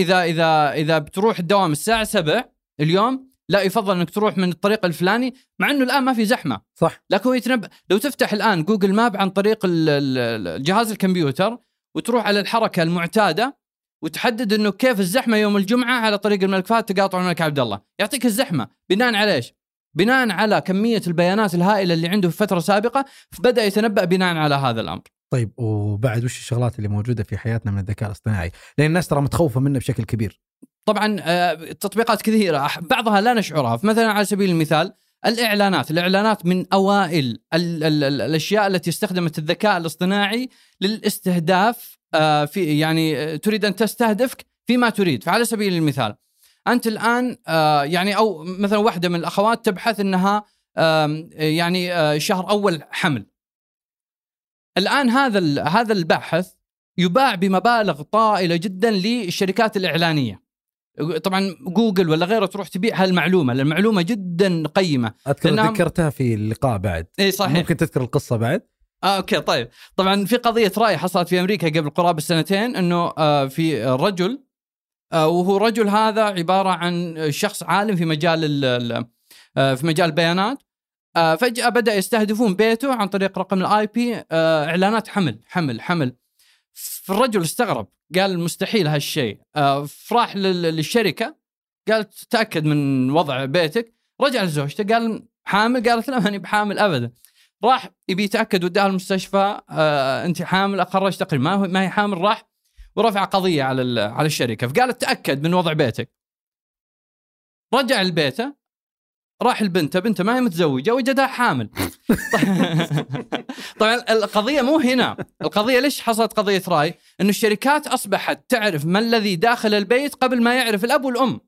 إذا إذا إذا بتروح الدوام الساعة 7 اليوم لا يفضل إنك تروح من الطريق الفلاني مع إنه الآن ما في زحمة. صح. لكن هو يتنبأ. لو تفتح الآن جوجل ماب عن طريق ال- ال- ال- جهاز الكمبيوتر وتروح على الحركة المعتادة وتحدد إنه كيف الزحمة يوم الجمعة على طريق الملك فهد تقاطع الملك عبد الله، يعطيك الزحمة. بناء على إيش؟ بناء على كمية البيانات الهائلة اللي عنده في فترة سابقة فبدأ يتنبأ بناء على هذا الأمر. طيب وبعد وش الشغلات اللي موجودة في حياتنا من الذكاء الاصطناعي؟ لأن الناس ترى متخوفة منه بشكل كبير. طبعا آه، تطبيقات كثيرة بعضها لا نشعرها. مثلا على سبيل المثال الإعلانات. الإعلانات من أوائل ال ال ال الأشياء التي استخدمت الذكاء الاصطناعي للاستهداف في يعني آه، تريد أن تستهدفك فيما تريد. فعلى سبيل المثال أنت الآن آه، يعني أو مثلا واحدة من الأخوات تبحث أنها يعني آه، شهر أول حمل. الآن هذا ال- هذا الباحث يباع بمبالغ طائلة جدا للشركات الإعلانية. طبعا جوجل ولا غيره تروح تبيع هالمعلومة المعلومة جدا قيمة. أذكر ذكرتها في اللقاء بعد. إي صحيح. ممكن تذكر القصة بعد؟ آه okay طيب. طبعا في قضية رأي حصلت في أمريكا قبل قرابة سنتين إنه آه في رجل آه وهو رجل هذا عبارة عن شخص عالم في مجال ال- ال- آه في مجال البيانات. آه فجأة بدأ يستهدفون بيته عن طريق رقم ال IP آه إعلانات حمل حمل حمل. فالرجل استغرب قال مستحيل هالشيء. آه فراح لل- للشركة قال تأكد من وضع بيتك. رجع لزوجته قال حامل قالت لا ماني بحامل ابدا. راح يبي يتأكد وداها المستشفى آه أنت حامل خرج تقرير ما ما هي حامل راح ورفع قضية على على الشركة فقالت تاكد من وضع بيتك رجع لبيته راح لبنته بنته ما هي متزوجة وجدها حامل طبعا القضية مو هنا القضية ليش حصلت قضية رأي إنه الشركات أصبحت تعرف ما الذي داخل البيت قبل ما يعرف الأب والأم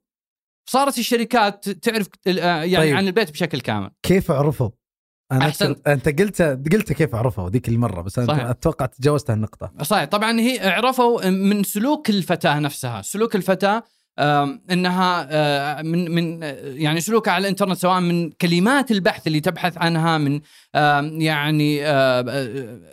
صارت الشركات تعرف آه، يعني. طيب. عن البيت بشكل كامل كيف عرفوا؟ أنا أحسنت. أذكر- أنت قلت قلت كيف عرفوا ذيك المرة بس أنا صحيح. أتوقع تجاوزت هالنقطه صحيح. طبعا هي عرفوا من سلوك الفتاة نفسها. سلوك الفتاة إنها آه، من من يعني سلوكها على الإنترنت سواء من كلمات البحث اللي تبحث عنها من يعني آه،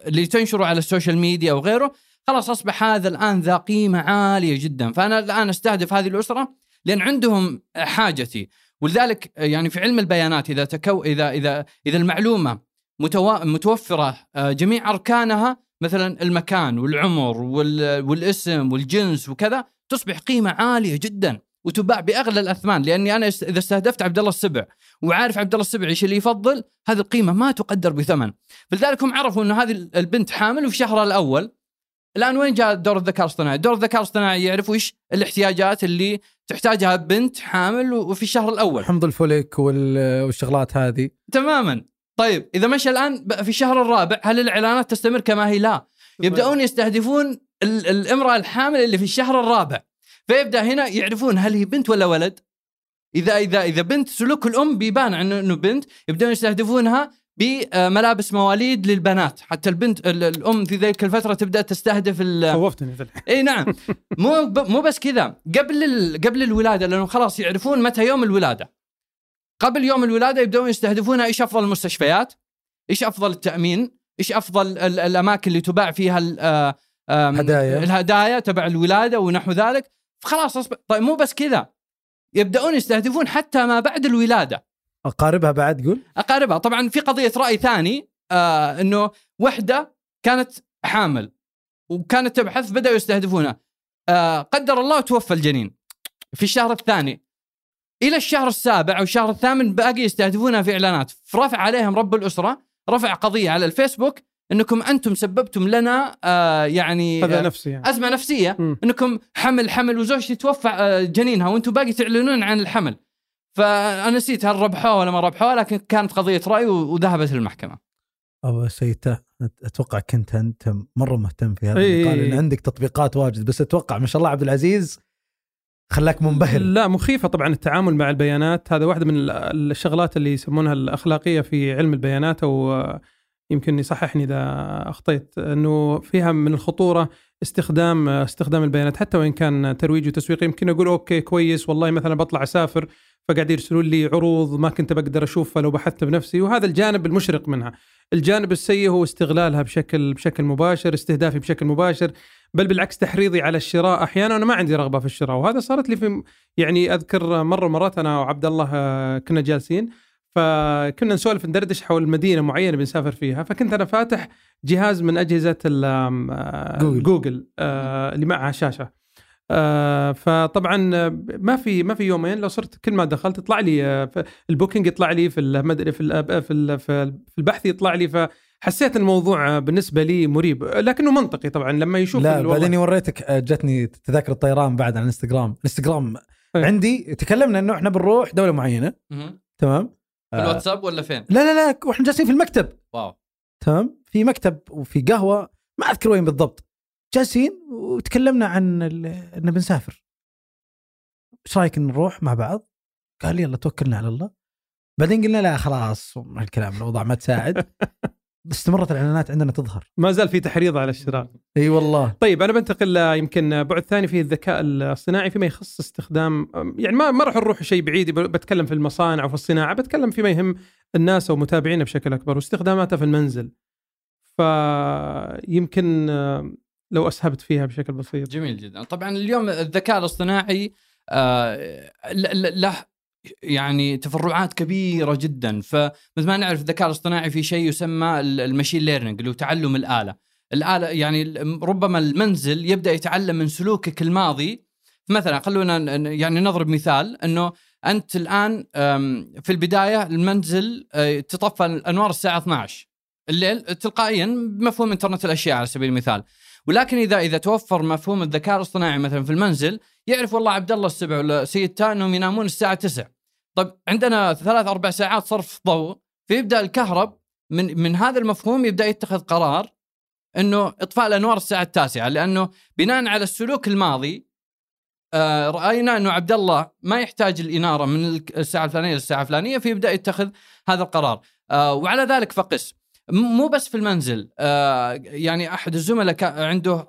اللي تنشره على ال social media وغيره خلاص أصبح هذا الآن ذا قيمة عالية جدا. فأنا الآن أستهدف هذه الأسرة لأن عندهم حاجتي. ولذلك يعني في علم البيانات إذا تكو إذا إذا إذا المعلومة متوا... متوفرة آه، جميع أركانها مثلا المكان والعمر وال... والاسم والجنس وكذا تصبح قيمة عالية جدا وتباع بأغلى الأثمان. لأني أنا إذا استهدفت عبد الله السبع وعارف عبد الله السبع إيش اللي يفضل هذه القيمة ما تقدر بثمن. فلذلك هم عرفوا إنه هذه البنت حامل وفي شهرها الأول الآن وين جاء دور الذكاء الاصطناعي؟ دور الذكاء الاصطناعي يعرفوا إيش الاحتياجات اللي تحتاجها بنت حامل وفي الشهر الأول. حمض الفوليك وال- والشغلات هذه. تماما. طيب إذا مشى الآن في الشهر الرابع هل الإعلانات تستمر كما هي؟ لا. يبدأون يستهدفون ال- الامرأة الحامل اللي في الشهر الرابع. فيبدأ هنا يعرفون هل هي بنت ولا ولد. اذا اذا إذا بنت سلوك الأم بيبان انه إنه بنت يبدأون يستهدفونها بملابس مواليد للبنات. حتى البنت ال- الأم في ذيك الفترة تبدأ تستهدف ال- خوفتني في الحين إي نعم. مو ب... مو بس كذا. قبل ال... قبل الولادة لأنه خلاص يعرفون متى يوم الولادة. قبل يوم الولادة يبداون يستهدفونها إيش أفضل المستشفيات؟ إيش أفضل التأمين؟ إيش أفضل ال... الأماكن اللي تباع فيها ال... آه،. الهدايا تبع الولادة ونحو ذلك. خلاص أصبح... طيب مو بس كذا. يبدأون يستهدفون حتى ما بعد الولادة. أقاربها بعد قول. أقاربها. طبعا في قضية رأي ثاني آه إنه وحدة كانت حامل وكانت تبحث بدأوا يستهدفونها. آه قدر الله توفى الجنين. في الشهر الثاني. إلى الشهر السابع أو الشهر الثامن باقي يستهدفونها في إعلانات. فرفع عليهم رب الأسرة رفع قضية على الفيسبوك إنكم أنتم سببتم لنا آه يعني آه نفسي يعني. أزمة نفسية. مم. إنكم حمل حمل وزوجتي توفى آه، جنينها وأنتم باقي تعلنون عن الحمل. فأنا نسيت هل ربحوها ولا ما ربحوها لكن كانت قضية رأي وذهبت للمحكمة. أبو سيته أتوقع كنت أنت مرة مهتم في هذا إي. المقال لأن عندك تطبيقات واجد بس أتوقع ما شاء الله عبد العزيز خلاك منبهر. لا مخيفة طبعا التعامل مع البيانات. هذا واحدة من ال- الشغلات اللي يسمونها الأخلاقية في علم البيانات أو يمكن يصححني إذا أخطيت إنه فيها من الخطورة استخدام استخدام البيانات حتى وإن كان ترويج وتسويق يمكن أقول okay كويس والله مثلا بطلع أسافر فقاعد يرسلون لي عروض ما كنت بقدر أشوفها لو بحثت بنفسي وهذا الجانب المشرق منها. الجانب السيء هو استغلالها بشكل بشكل مباشر، استهدافي بشكل مباشر، بل بالعكس تحريضي على الشراء أحيانا أنا ما عندي رغبة في الشراء وهذا صارت لي في يعني أذكر مرة مرات أنا وعبد الله آه، كنا جالسين فكنا نسولف ندردش حول مدينة معينة بنسافر فيها فكنت أنا فاتح جهاز من أجهزة آه، جوجل. جوجل آه، اللي معها شاشة. آه، فطبعا ما في ما في يومين لو صرت كل ما دخلت يطلع لي ف- ال Booking يطلع لي في المد- في ال- في ال- في البحث يطلع لي فحسيت الموضوع آه، بالنسبة لي مريب لكنه منطقي طبعا. لما يشوف لا بعدين وريتك جتني تذاكر الطيران بعد على الانستغرام. الانستغرام إيه. عندي تكلمنا إنه إحنا بنروح دولة معينة. تمام؟ آه، الواتساب ولا فين؟ لا لا لا وإحنا جالسين في المكتب. wow. تمام؟ في مكتب وفي قهوة ما أذكر وين بالضبط. جالسين وتكلمنا عن ال- إن بنسافر. إيش رأيك نروح مع بعض؟ قال يلا توكلنا على الله. بعدين قلنا لا خلاص الكلام الاوضاع ما تساعد. استمرت الإعلانات عندنا تظهر. ما زال في تحريض على الشراء. إي والله. طيب أنا بنتقل يمكن بعد ثاني فيه الذكاء الصناعي فيما يخص استخدام يعني ما ما راح نروح شيء بعيد ب- بتكلم في المصانع وفي الصناعة بتكلم فيما يهم الناس ومتابعينا بشكل أكبر واستخداماتها في المنزل. فيمكن لو أسهبت فيها بشكل بسيط. جميل جدا. طبعا اليوم الذكاء الاصطناعي آه، ل- ل- له يعني تفرعات كبيرة جدا. فمثل ما نعرف الذكاء الاصطناعي في شيء يسمى ال- المشين ليرنينج اللي هو تعلم الآلة. الآلة يعني ربما المنزل يبدأ يتعلم من سلوكك الماضي. مثلا خلونا يعني نضرب مثال إنه أنت الآن في البداية المنزل آه، تطفى الأنوار الساعة 12 الليل تلقائيا بمفهوم إنترنت الأشياء على سبيل المثال. ولكن اذا إذا توفر مفهوم الذكاء الاصطناعي مثلا في المنزل يعرف والله عبد الله السبع ولا سيد إنهم ينامون الساعة 9 طيب عندنا ثلاث أربع ساعات صرف ضوء فيبدأ الكهرب من من هذا المفهوم يبدأ يتخذ قرار إنه إطفاء الأنوار الساعة التاسعة لأنه بناء على السلوك الماضي آه رأينا إنه عبد الله ما يحتاج الإنارة من الساعة الفلانيه للساعة الفلانية فيبدأ يتخذ هذا القرار. آه وعلى ذلك فقس. مو بس في المنزل. آه يعني أحد الزملاء عنده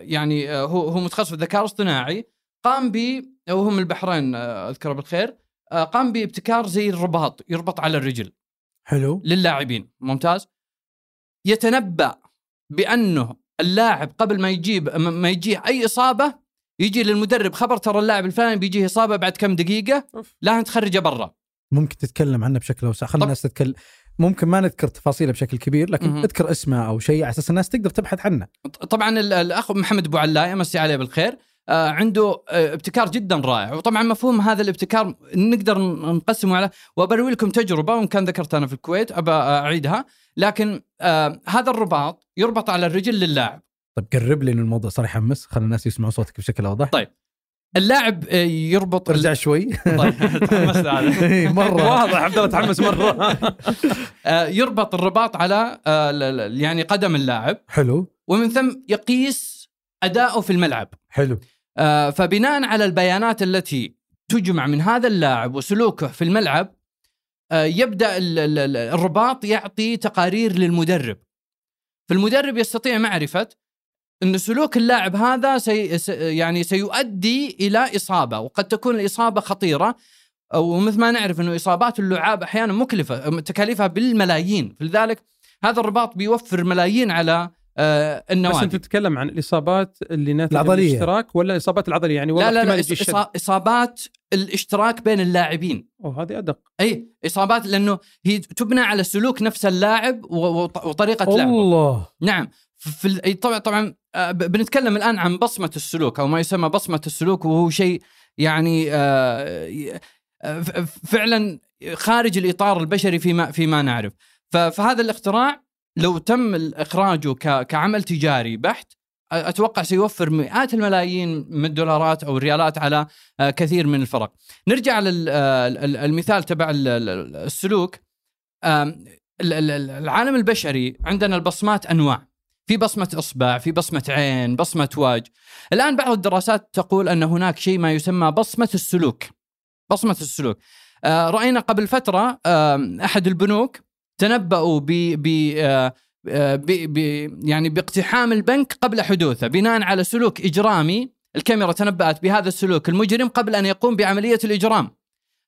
يعني آه، هو هو متخصص في الذكاء الاصطناعي قام ب وهو من البحرين آه، أذكره بالخير قام بابتكار زي الرباط يربط على الرجل. حلو. للاعبين. ممتاز. يتنبأ بأنه اللاعب قبل ما يجيب ما يجيه أي إصابة يجي للمدرب خبر ترى اللاعب الفلاني بيجيه إصابة بعد كم دقيقة أوف. لا تخرجه برا. ممكن تتكلم عنه بشكل أوسع. خلي طب- الناس تتكلم ممكن ما نذكر تفاصيله بشكل كبير لكن مهم. اذكر اسمه أو شيء على أساس الناس تقدر تبحث عنه. طبعا ال- الأخ محمد أبو علاء مسي عليه بالخير آه، عنده آه، ابتكار جدا رائع. وطبعا مفهوم هذا الابتكار نقدر نقسمه على وبروي لكم تجربة وإن كان ذكرتها أنا في الكويت أبى أعيدها. لكن آه هذا الرباط يربط على الرجل للاعب. طيب قرب لي الموضوع صار يحمس خلي الناس يسمعوا صوتك بشكل اوضح طيب. اللاعب آه، يربط ارجع شوي. طيب تحمست هذا إي، مرة. واضح عبد الله تحمس مرة. آه، يربط الرباط على آه، يعني قدم اللاعب. حلو. ومن ثم يقيس أداؤه في الملعب. حلو. فبناء على البيانات التي تجمع من هذا اللاعب وسلوكه في الملعب يبدأ ال- ال- ال- الرباط يعطي تقارير للمدرب. فالمدرب يستطيع معرفة إن سلوك اللاعب هذا سي س- يعني سيؤدي إلى إصابة وقد تكون الإصابة خطيرة. ومثل ما نعرف إنه إصابات اللعاب أحيانا مكلفة تكاليفها بالملايين. فلذلك هذا الرباط بيوفر ملايين على آه، بس النوادي. أنت تتكلم عن الإصابات اللي ناتجة العضلية. الاشتراك ولا الإصابات العضلية؟ يعني لا لا لا إصابات الاشتراك بين اللاعبين. أوه هذه أدق. إي إصابات لأنه هي تبنى على سلوك نفس اللاعب وطريقة لعبه. الله. نعم. في طبعا طبعا بنتكلم الآن عن بصمة السلوك أو ما يسمى بصمة السلوك وهو شيء يعني آه، آه، فعلا خارج الإطار البشري فيما فيما نعرف. فهذا الاختراع لو تم اخراجه كعمل تجاري بحت أتوقع سيوفر مئات الملايين من الدولارات أو الريالات على آه، كثير من الفرق. نرجع للمثال تبع ال- ال- السلوك. العالم البشري عندنا البصمات أنواع. في بصمة إصبع في بصمة عين بصمة وجه الآن بعض الدراسات تقول أن هناك شيء ما يسمى بصمة السلوك. بصمة السلوك. آه، رأينا قبل فترة آم، أحد البنوك ب آه، آه، ب ب يعني باقتحام البنك قبل حدوثه بناء على سلوك إجرامي. الكاميرا تنبأت بهذا السلوك المجرم قبل أن يقوم بعملية الإجرام.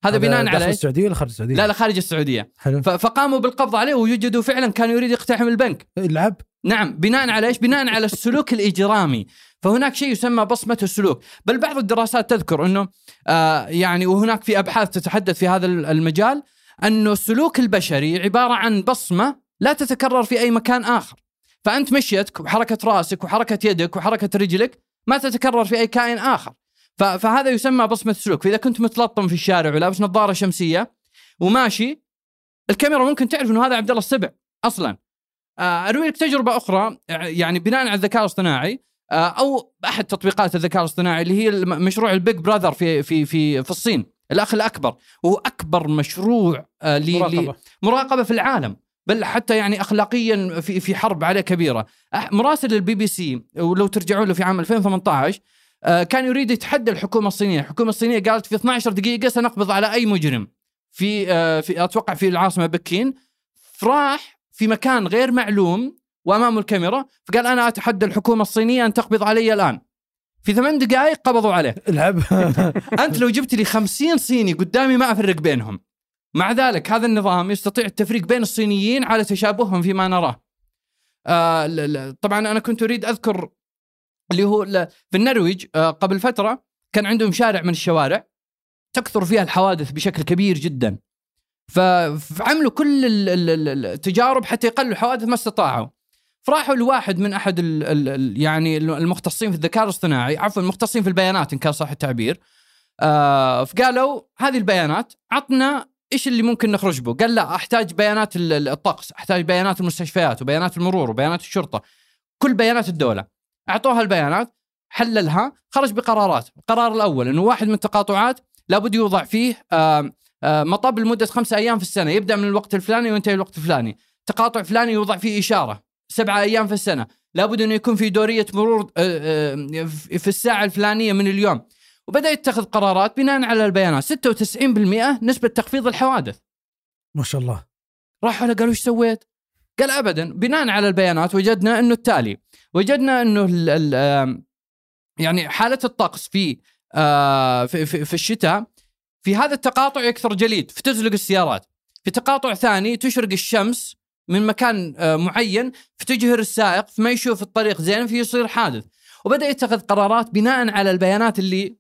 هذا بناء داخل على إيش؟ السعودية ولا خارج السعودية؟ لا لا خارج السعودية. حلو. فقاموا بالقبض عليه ووجدوا فعلا كان يريد يقتحم البنك. العب. نعم بناء على إيش؟ بناء على السلوك الإجرامي. فهناك شيء يسمى بصمة السلوك. بل بعض الدراسات تذكر إنه آه يعني وهناك في أبحاث تتحدث في هذا المجال أنه السلوك البشري عبارة عن بصمة لا تتكرر في أي مكان آخر. فأنت مشيتك وحركة رأسك وحركة يدك وحركة رجلك ما تتكرر في أي كائن آخر. فهذا يسمى بصمة السلوك فإذا كنت متلطم في الشارع ولابس نظارة شمسية وماشي الكاميرا ممكن تعرف إنه هذا عبد الله السبع أصلا. آه، أروي لك تجربة أخرى يعني بناء على الذكاء الاصطناعي آه، أو أحد تطبيقات الذكاء الاصطناعي اللي هي مشروع البيج براذر في في في في الصين الأخ الأكبر. وهو أكبر مشروع آه، ل- مراقبة. في العالم بل حتى يعني اخلاقيا في في حرب عليه كبيرة. مراسل البي بي سي ولو ترجعون له في عام 2018 آه، كان يريد يتحدى الحكومة الصينية. الحكومة الصينية قالت في 12 دقيقة سنقبض على أي مجرم. في آه، في أتوقع في العاصمة بكين. راح في مكان غير معلوم وأمامه الكاميرا فقال أنا أتحدى الحكومة الصينية أن تقبض علي الآن. في ثمان دقائق قبضوا عليه. العب. أنت لو جبت لي 50 صيني قدامي ما أفرق بينهم. مع ذلك هذا النظام يستطيع التفريق بين الصينيين على تشابههم فيما نراه. آه طبعا أنا كنت أريد أذكر اللي هو في النرويج آه قبل فترة كان عندهم شارع من الشوارع تكثر فيها الحوادث بشكل كبير جدا فعملوا كل ال- ال- ال- التجارب حتى يقللوا الحوادث ما استطاعوا فراحوا لواحد من أحد ال ال ال يعني المختصين في الذكاء الاصطناعي عفوا المختصين في البيانات إن كان صح التعبير آه فقالوا هذه البيانات عطنا إيش اللي ممكن نخرج به؟ قال لا أحتاج بيانات ال- ال- الطقس، أحتاج بيانات المستشفيات وبيانات المرور وبيانات الشرطة. كل بيانات الدولة. أعطوها البيانات حللها خرج بقرارات، القرار الأول إنه واحد من التقاطعات لابد يوضع فيه مطب لمدة خمسة أيام في السنة، يبدأ من الوقت الفلاني وينتهي الوقت الفلاني. تقاطع فلاني يوضع فيه إشارة. سبعة أيام في السنة، لابد إنه يكون في دورية مرور آه، آه، في الساعة الفلانية من اليوم. وبدأ يتخذ قرارات بناء على البيانات. 96% نسبة تخفيض الحوادث. ما شاء الله. راحوا له قالوا إيش سويت؟ قال ابدا بناء على البيانات وجدنا إنه التالي وجدنا إنه ال ال آم، يعني حالة الطقس في في, في, في الشتاء في هذا التقاطع يكثر جليد فتزلق السيارات. في تقاطع ثاني تشرق الشمس من مكان معين فتجهر السائق فما يشوف الطريق زين فيصير حادث. وبدأ يتخذ قرارات بناء على البيانات اللي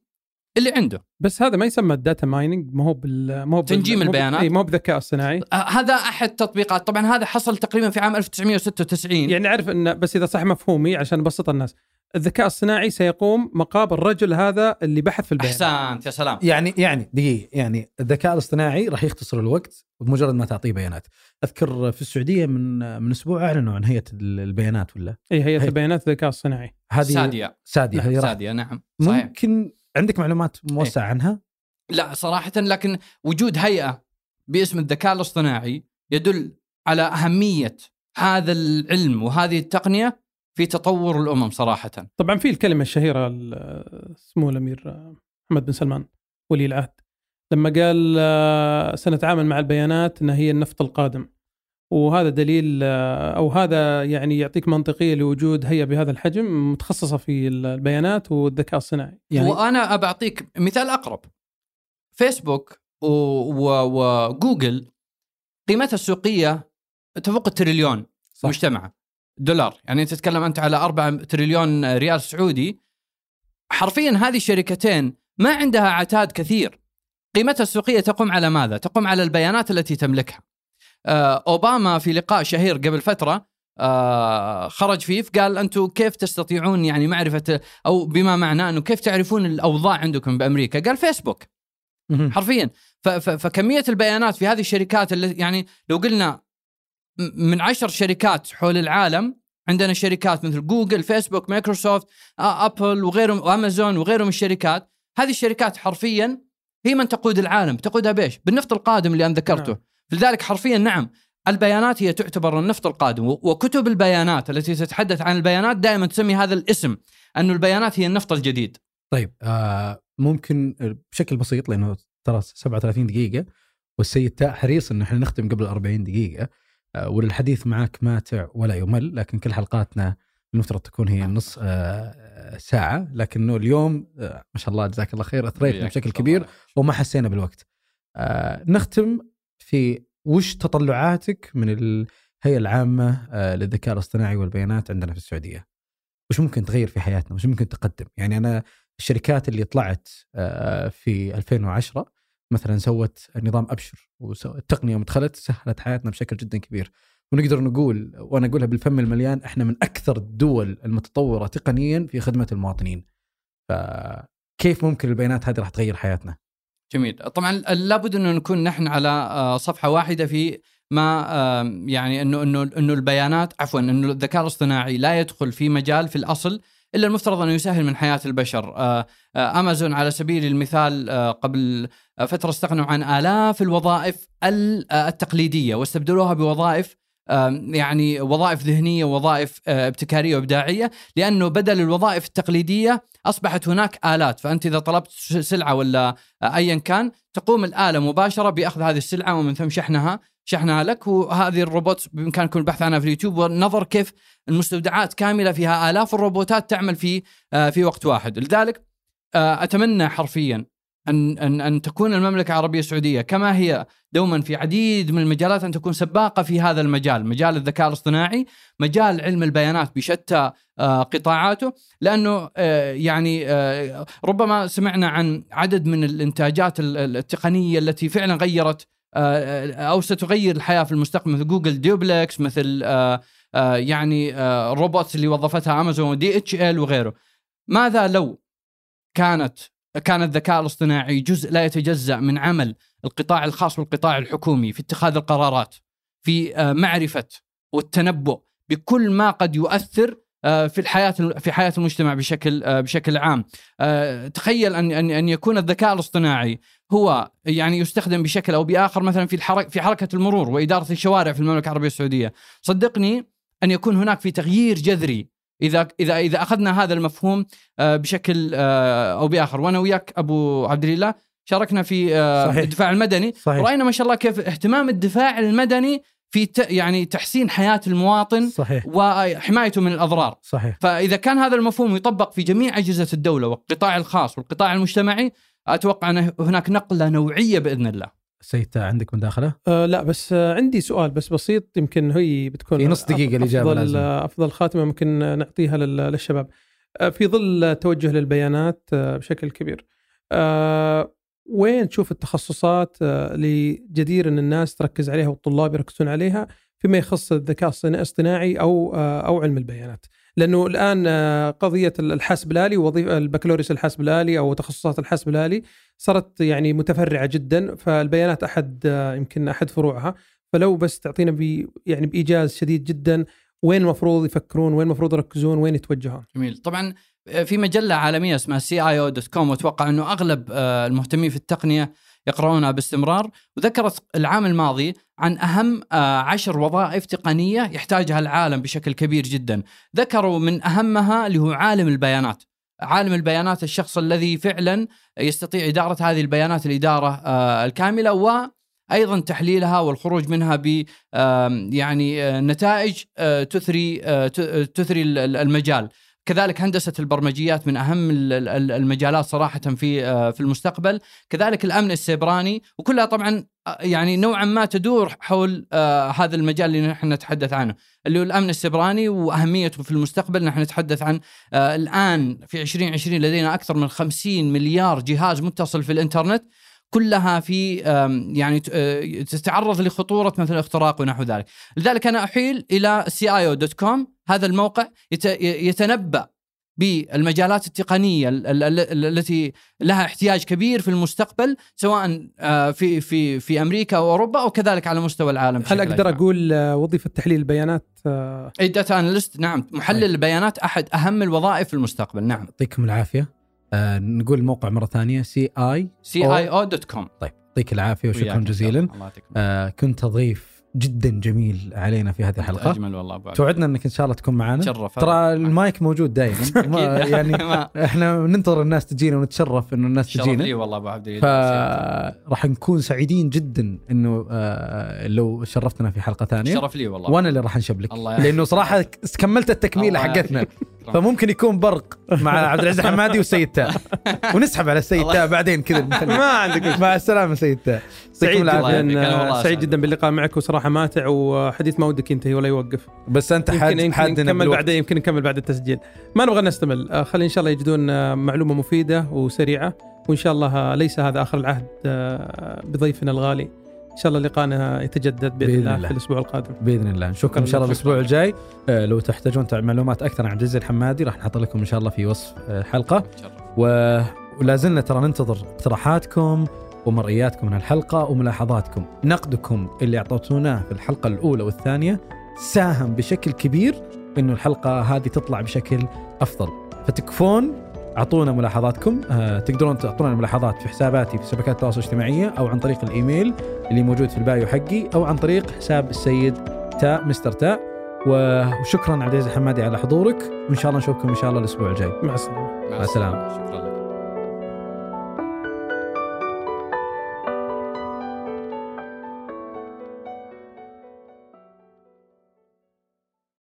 اللي عنده. بس هذا ما يسمى ال data mining ما هو بال ما هو تنجيم ما هو بال- البيانات. اي ما هو بالذكاء الصناعي آه، هذا أحد التطبيقات طبعا هذا حصل تقريبا في عام 1996 يعني أعرف إن بس إذا صح مفهومي عشان أبسط الناس. الذكاء الصناعي سيقوم مقام الرجل هذا اللي بحث في البيانات. أحسنت يا سلام. يعني يعني دقيقة يعني الذكاء الاصطناعي راح يختصر الوقت بمجرد ما تعطيه بيانات. أذكر في السعودية من من أسبوع أعلنوا عن هيئة البيانات ولا؟ اي هيئة هي- البيانات الذكاء الصناعي هذه سادية. سادية نعم، سادية نعم. صحيح. ممكن عندك معلومات موسعه عنها؟ لا صراحة لكن وجود هيئة باسم الذكاء الاصطناعي يدل على أهمية هذا العلم وهذه التقنية في تطور الأمم صراحة. طبعا في الكلمة الشهيرة ال- سمو الأمير محمد بن سلمان ولي العهد لما قال آه، سنتعامل مع البيانات انها هي النفط القادم. وهذا دليل آه، أو هذا يعني يعطيك منطقية لوجود هيئة بهذا الحجم متخصصة في البيانات والذكاء الصناعي يعني وأنا أبعطيك مثال أقرب فيسبوك. وجوجل قيمتها السوقية تفوق التريليون صح. مجتمعة دولار يعني تتكلم أنت على 4 تريليون ريال سعودي حرفيا هذه الشركتين ما عندها عتاد كثير قيمتها السوقية تقوم على ماذا؟ تقوم على البيانات التي تملكها آه، أوباما في لقاء شهير قبل فترة آه، خرج فيه فقال أنتم كيف تستطيعون يعني معرفة أو بما معناه أنه كيف تعرفون الأوضاع عندكم بأمريكا؟ قال فيسبوك. حرفيا. فكمية البيانات في هذه الشركات اللي يعني لو قلنا من عشر شركات حول العالم عندنا شركات مثل جوجل فيسبوك مايكروسوفت أبل وغيرهم وأمازون وغيرهم من الشركات. هذه الشركات حرفيا هي من تقود العالم تقودها بإيش؟ بالنفط القادم اللي أنا ذكرته. نعم. لذلك حرفيا نعم البيانات هي تعتبر النفط القادم وكتب البيانات التي تتحدث عن البيانات دائما تسمي هذا الاسم انه البيانات هي النفط الجديد. طيب آه ممكن بشكل بسيط لأنه ترى 37 دقيقة والسيد تاء حريص انه إحنا نختم قبل 40 دقيقة آه والحديث معك ماتع ولا يمل لكن كل حلقاتنا المفترض تكون هي نص آه ساعة لكنه اليوم آه ما شاء الله جزاك الله خير أثريتنا بشكل كبير وما حسينا بالوقت. آه نختم في وش تطلعاتك من الهيئه العامة آه للذكاء الاصطناعي والبيانات عندنا في السعودية؟ وش ممكن تغير في حياتنا؟ وش ممكن تقدم؟ يعني أنا الشركات اللي طلعت آه في 2010 مثلا سوت نظام أبشر والتقنيه مدخلت سهلت حياتنا بشكل جدا كبير ونقدر نقول وأنا أقولها بالفم المليان إحنا من أكثر الدول المتطورة تقنيا في خدمة المواطنين. فكيف ممكن البيانات هذه راح تغير حياتنا؟ جميل. طبعا لابد انه نكون نحن على آه، صفحة واحدة في ما آه، يعني إنه إنه إنه البيانات عفوا إنه الذكاء الاصطناعي لا يدخل في مجال في الأصل إلا المفترض أنه يسهل من حياة البشر. آه، أمازون على سبيل المثال قبل فترة استغنوا عن آلاف الوظائف ال- التقليدية واستبدلوها بوظائف يعني وظائف ذهنية ووظائف آه، ابتكارية وإبداعية لأنه بدل الوظائف التقليدية أصبحت هناك آلات. فأنت إذا طلبت سلعة ولا آه، ايا كان تقوم الآلة مباشرة بأخذ هذه السلعة ومن ثم شحنها شحنها لك. وهذه الروبوت بامكانكم البحث عنها في اليوتيوب. والنظر كيف المستودعات كاملة فيها آلاف الروبوتات تعمل في آه، في وقت واحد. لذلك أتمنى حرفيا أن أن أن تكون المملكة العربية السعودية كما هي دوما في عديد من المجالات أن تكون سباقة في هذا المجال، مجال الذكاء الاصطناعي، مجال علم البيانات بشتى آه، قطاعاته، لأنه آه، يعني آه، ربما سمعنا عن عدد من الإنتاجات ال- ال- التقنية التي فعلا غيرت أو ستغير الحياة في المستقبل مثل Google Duplex مثل يعني ال robots اللي وظفتها أمازون و DHL وغيره. ماذا لو كانت كان الذكاء الاصطناعي جزء لا يتجزأ من عمل القطاع الخاص والقطاع الحكومي في اتخاذ القرارات في آه، معرفة والتنبؤ بكل ما قد يؤثر آه، في الحياة في حياة المجتمع بشكل آه، بشكل عام. تخيل أن أن أن يكون الذكاء الاصطناعي هو يعني يستخدم بشكل أو بآخر مثلا في الحركه في حركة المرور وإدارة الشوارع في المملكة العربية السعودية. صدقني أن يكون هناك في تغيير جذري إذا إذا إذا أخذنا هذا المفهوم آه، بشكل آه، أو بآخر. وأنا وياك أبو عبد الله شاركنا في آه، صحيح. الدفاع المدني. صحيح. رأينا ما شاء الله كيف اهتمام الدفاع المدني في ت- يعني تحسين حياة المواطن صحيح. وحمايته من الأضرار. صحيح. فإذا كان هذا المفهوم يطبق في جميع أجهزة الدولة والقطاع الخاص والقطاع المجتمعي أتوقع أن هناك نقلة نوعية بإذن الله. سيد عندك مداخلة؟ آه لا بس آه عندي سؤال بس بسيط يمكن هي بتكون في نص دقيقة أف- الإجابة أفضل, لازم. أفضل خاتمة ممكن نعطيها لل- للشباب آه في ظل توجه للبيانات آه بشكل كبير آه وين تشوف التخصصات اللي جدير أن الناس تركز عليها والطلاب يركزون عليها فيما يخص الذكاء الاصطناعي أو آه أو علم البيانات لأنه الآن آه قضية الحاسب الآلي وظيفة البكالوريوس الحاسب الآلي أو تخصصات الحاسب الآلي صارت يعني متفرعة جدا فالبيانات أحد آه، يمكن أحد فروعها. فلو بس تعطينا بي يعني بإيجاز شديد جدا وين المفروض يفكرون وين المفروض يركزون وين يتوجهون؟ جميل. طبعا في مجلة عالمية اسمها CIO dot com وأتوقع أنه أغلب آه، المهتمين في التقنية يقرؤونها باستمرار. وذكرت العام الماضي عن أهم آه، عشر وظائف تقنية يحتاجها العالم بشكل كبير جدا. ذكروا من أهمها اللي هو عالم البيانات. عالم البيانات الشخص الذي فعلا يستطيع إدارة هذه البيانات الإدارة آه، الكاملة وأيضا تحليلها والخروج منها ب يعني آه، نتائج تثري تثري ال- ال- المجال. كذلك هندسة البرمجيات من أهم ال- ال- المجالات صراحة في آه، في المستقبل. كذلك الأمن السيبراني وكلها طبعا آه، يعني نوعا ما تدور حول آه، هذا المجال اللي نحن نتحدث عنه اللي هو الأمن السيبراني وأهميته في المستقبل نحن نتحدث عن الآن في 2020 لدينا أكثر من 50 مليار جهاز متصل في الإنترنت. كلها في يعني آه، تتعرض لخطورة مثل الاختراق ونحو ذلك. لذلك أنا أحيل إلى cio.com هذا الموقع يت- يتنبأ بالمجالات التقنية ال- ال- ال- التي لها احتياج كبير في المستقبل سواء آه، في في في أمريكا واوروبا أو كذلك على مستوى العالم هل أقدر أجمع. أقول آه، وظيفة تحليل البيانات اي data analyst نعم. محلل طيب. البيانات أحد أهم الوظائف في المستقبل نعم. يعطيكم العافية. آه نقول الموقع مرة ثانية C I cio.com طيب يعطيك العافية وشكرا جزيلا. آه كنت ضيف جدا جميل علينا في هذه الحلقة. أجمل والله أبو عبد. توعدنا إنك إن شاء الله تكون معنا. تشرف. ترى المايك موجود دائما. يعني إحنا ننتظر الناس تجينا ونتشرف إنه الناس تجينا. لي والله أبو عبد فراح نكون سعيدين جدا إنه آه لو شرفتنا في حلقة ثانية. شرف لي والله. وأنا اللي راح نشبلك الله يعافيك. لأنه صراحة كملت التكميله حقتنا. فممكن يكون برق مع عبد العزيز حمادي والسيد تاء. ونسحب على السيد تاء بعدين كذا. ما عندك مع السلامة سيد تاء. سعيد جدا سعيد. جدا باللقاء معك وصراحة ماتع وحديث ما ودك ينتهي ولا يوقف. بس أنت حاد يمكن حادنا نكمل. بعدين يمكن نكمل بعد التسجيل. ما نبغى نستمل. آه، خلي إن شاء الله يجدون آه، معلومة مفيدة وسريعة وإن شاء الله ليس هذا آخر العهد آه، بضيفنا الغالي. إن شاء الله لقاءنا يتجدد بإذن بإذن الله الله. في الأسبوع القادم بإذن الله نشوفكم إن شاء الله شكراً. الأسبوع الجاي آه، لو تحتاجون معلومات أكثر عن عبد العزيز الحمادي راح نحط لكم إن شاء الله في وصف آه، حلقة شرف. و... ولا زلنا ترى ننتظر اقتراحاتكم ومرئياتكم من الحلقة وملاحظاتكم نقدكم اللي اعطيتوناه في الحلقة الأولى والثانية ساهم بشكل كبير إنه الحلقة هذه تطلع بشكل أفضل فتكفون أعطونا ملاحظاتكم. آه تقدرون تعطونا الملاحظات في حساباتي في شبكات التواصل الاجتماعية أو عن طريق الإيميل اللي موجود في البايو حقي أو عن طريق حساب السيد تاء مستر تاء وشكرا عبد العزيز الحمادي على حضورك. وإن شاء الله نشوفكم إن شاء الله الأسبوع الجاي. مع السلامة. مع السلامة. شكرا لك.